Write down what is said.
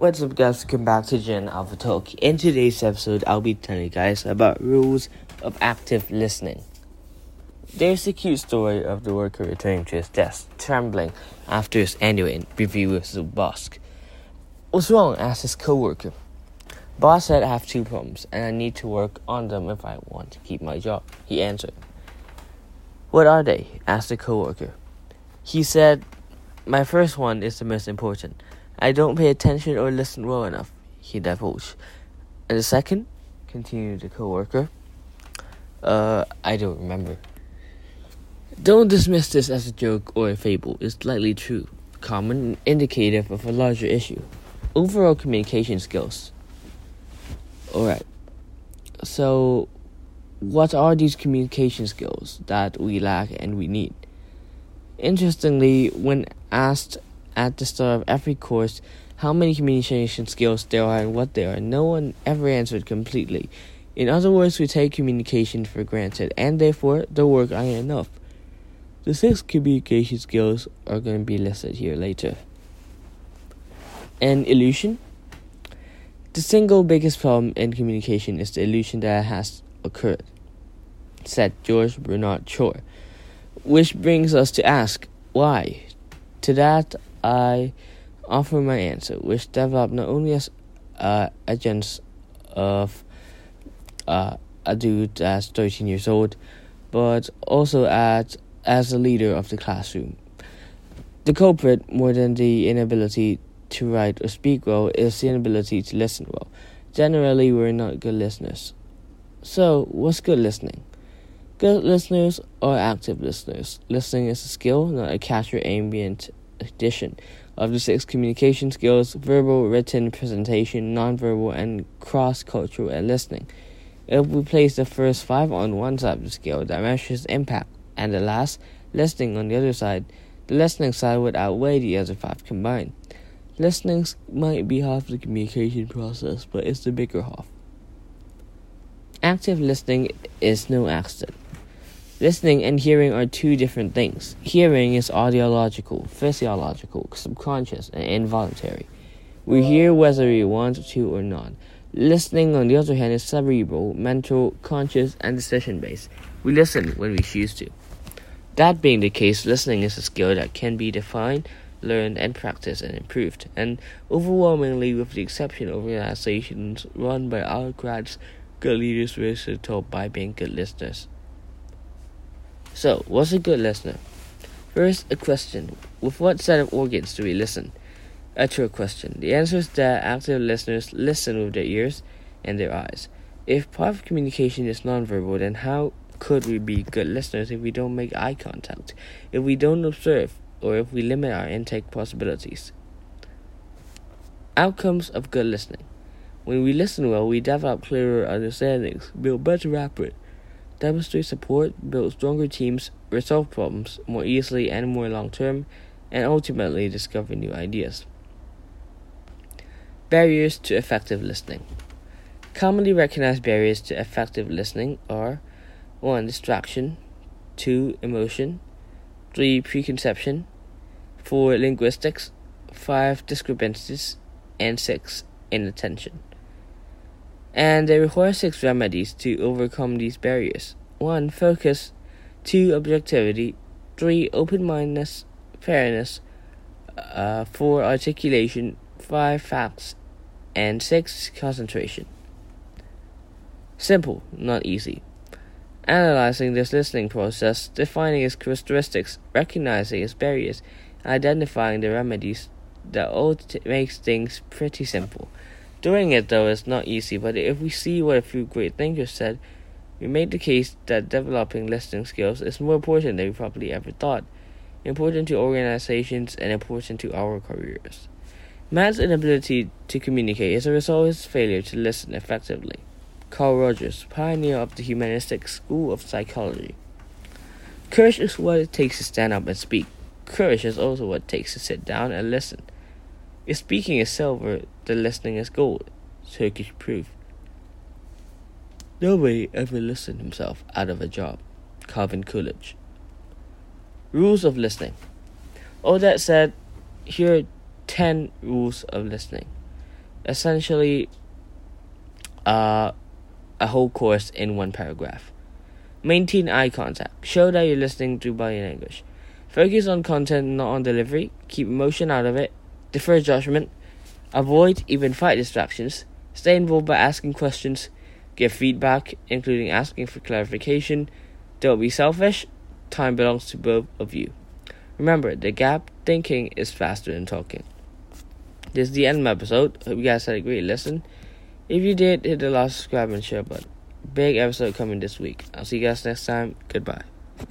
What's up, guys? Welcome back to Gen Alpha Talk. In today's episode, I'll be telling you guys about rules of active listening. There's a cute story of the worker returning to his desk, trembling after his annual review with the boss. What's wrong? asked his coworker. Boss said I have two problems, and I need to work on them if I want to keep my job. He answered. What are they? asked the coworker. He said, My first one is the most important. I don't pay attention or listen well enough, he divulged. And the second, continued the coworker, uh, I don't remember. Don't dismiss this as a joke or a fable. It's likely true, common, indicative of a larger issue. Overall communication skills. Alright. So, what are these communication skills that we lack and we need? Interestingly, when asked at the start of every course how many communication skills there are and what they are, no one ever answered completely. In other words, we take communication for granted, and therefore the work aren't enough. The six communication skills are going to be listed here later. An illusion. The single biggest problem in communication is the illusion that has occurred, said George Bernard Shaw. Which brings us to ask, why? To that, I offer my answer, which developed not only as uh, agents of uh, a dude that's 13 years old, but also as, as a leader of the classroom. The culprit, more than the inability to write or speak well, is the inability to listen well. Generally, we're not good listeners. So, what's good listening? Good listeners are active listeners. Listening is a skill, not a casual ambient addition of the six communication skills verbal, written, presentation, nonverbal, and cross cultural listening. If we place the first five on one side of the scale, that measures impact, and the last, listening, on the other side, the listening side would outweigh the other five combined. Listening might be half the communication process, but it's the bigger half. Active listening is no accident. Listening and hearing are two different things. Hearing is audiological, physiological, subconscious, and involuntary. We hear whether we want to or not. Listening, on the other hand, is cerebral, mental, conscious, and decision based. We listen when we choose to. That being the case, listening is a skill that can be defined, learned, and practiced and improved. And overwhelmingly, with the exception of organizations run by our autocrats, good leaders were told by being good listeners. So, what's a good listener? First, a question. With what set of organs do we listen? A true question. The answer is that active listeners listen with their ears and their eyes. If part of communication is nonverbal, then how could we be good listeners if we don't make eye contact, if we don't observe, or if we limit our intake possibilities? Outcomes of good listening. When we listen well, we develop clearer understandings, build better rapport, demonstrate support, build stronger teams, resolve problems more easily and more long term, and ultimately discover new ideas. Barriers to effective listening. Commonly recognized barriers to effective listening are 1. Distraction, 2. Emotion, 3. Preconception, 4. Linguistics, 5. Discrepancies, and 6. Inattention and they require six remedies to overcome these barriers. 1. Focus. 2. Objectivity. 3. Open mindedness, fairness. Uh, 4. Articulation. 5. Facts. And 6. Concentration. Simple, not easy. Analyzing this listening process, defining its characteristics, recognizing its barriers, identifying the remedies, that all t- makes things pretty simple. Doing it, though, is not easy, but if we see what a few great thinkers said, we made the case that developing listening skills is more important than we probably ever thought, important to organizations and important to our careers. Man's inability to communicate is a result of his failure to listen effectively. Carl Rogers, pioneer of the humanistic school of psychology. Courage is what it takes to stand up and speak. Courage is also what it takes to sit down and listen. If speaking is silver, the listening is gold. Turkish proof. Nobody ever listened himself out of a job. Calvin Coolidge. Rules of listening. All that said, here are 10 rules of listening. essentially uh, a whole course in one paragraph. Maintain eye contact. Show that you're listening to body language. Focus on content, not on delivery. Keep emotion out of it. Defer judgment. Avoid, even fight distractions. Stay involved by asking questions. Give feedback, including asking for clarification. Don't be selfish. Time belongs to both of you. Remember, the gap thinking is faster than talking. This is the end of my episode. Hope you guys had a great listen. If you did, hit the like, subscribe, and share button. Big episode coming this week. I'll see you guys next time. Goodbye.